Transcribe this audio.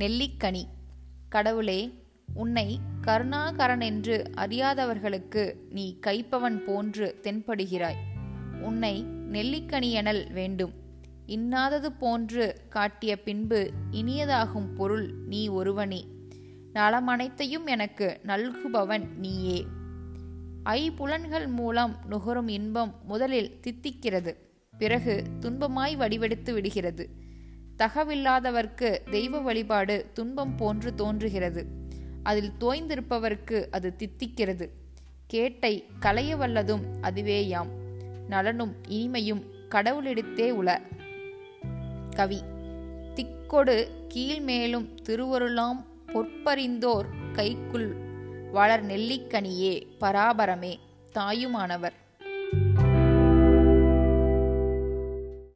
நெல்லிக்கனி. கடவுளே உன்னை கருணாகரன் என்று அறியாதவர்களுக்கு நீ கைப்பவன் போன்று தென்படுகிறாய். உன்னை நெல்லிக்கனியனல் வேண்டும். இன்னாதது போன்று காட்டிய பின்பு இனியதாகும் பொருள் நீ ஒருவனே. நலமனைத்தையும் எனக்கு நல்குபவன் நீயே. ஐபுலன்கள் மூலம் நுகரும் இன்பம் முதலில் தித்திக்கிறது. பிறகு துன்பமாய் வடிவெடுத்து விடுகிறது. தகவில்லாதவர்க்கு தெய்வ வழிபாடு துன்பம் போன்று தோன்றுகிறது. அதில் தோய்ந்திருப்பவர்க்கு அது தித்திக்கிறது. கேட்டை களைய வல்லதும் அதுவேயாம். நலனும் இனிமையும் கடவுளிடத்தே உள. கவி. திக்கொடு கீழ்மேலும் திருவருளாம் பொற்பறிந்தோர் கைக்குள். வளர் நெல்லிக்கனியே பராபரமே தாயுமானவர்.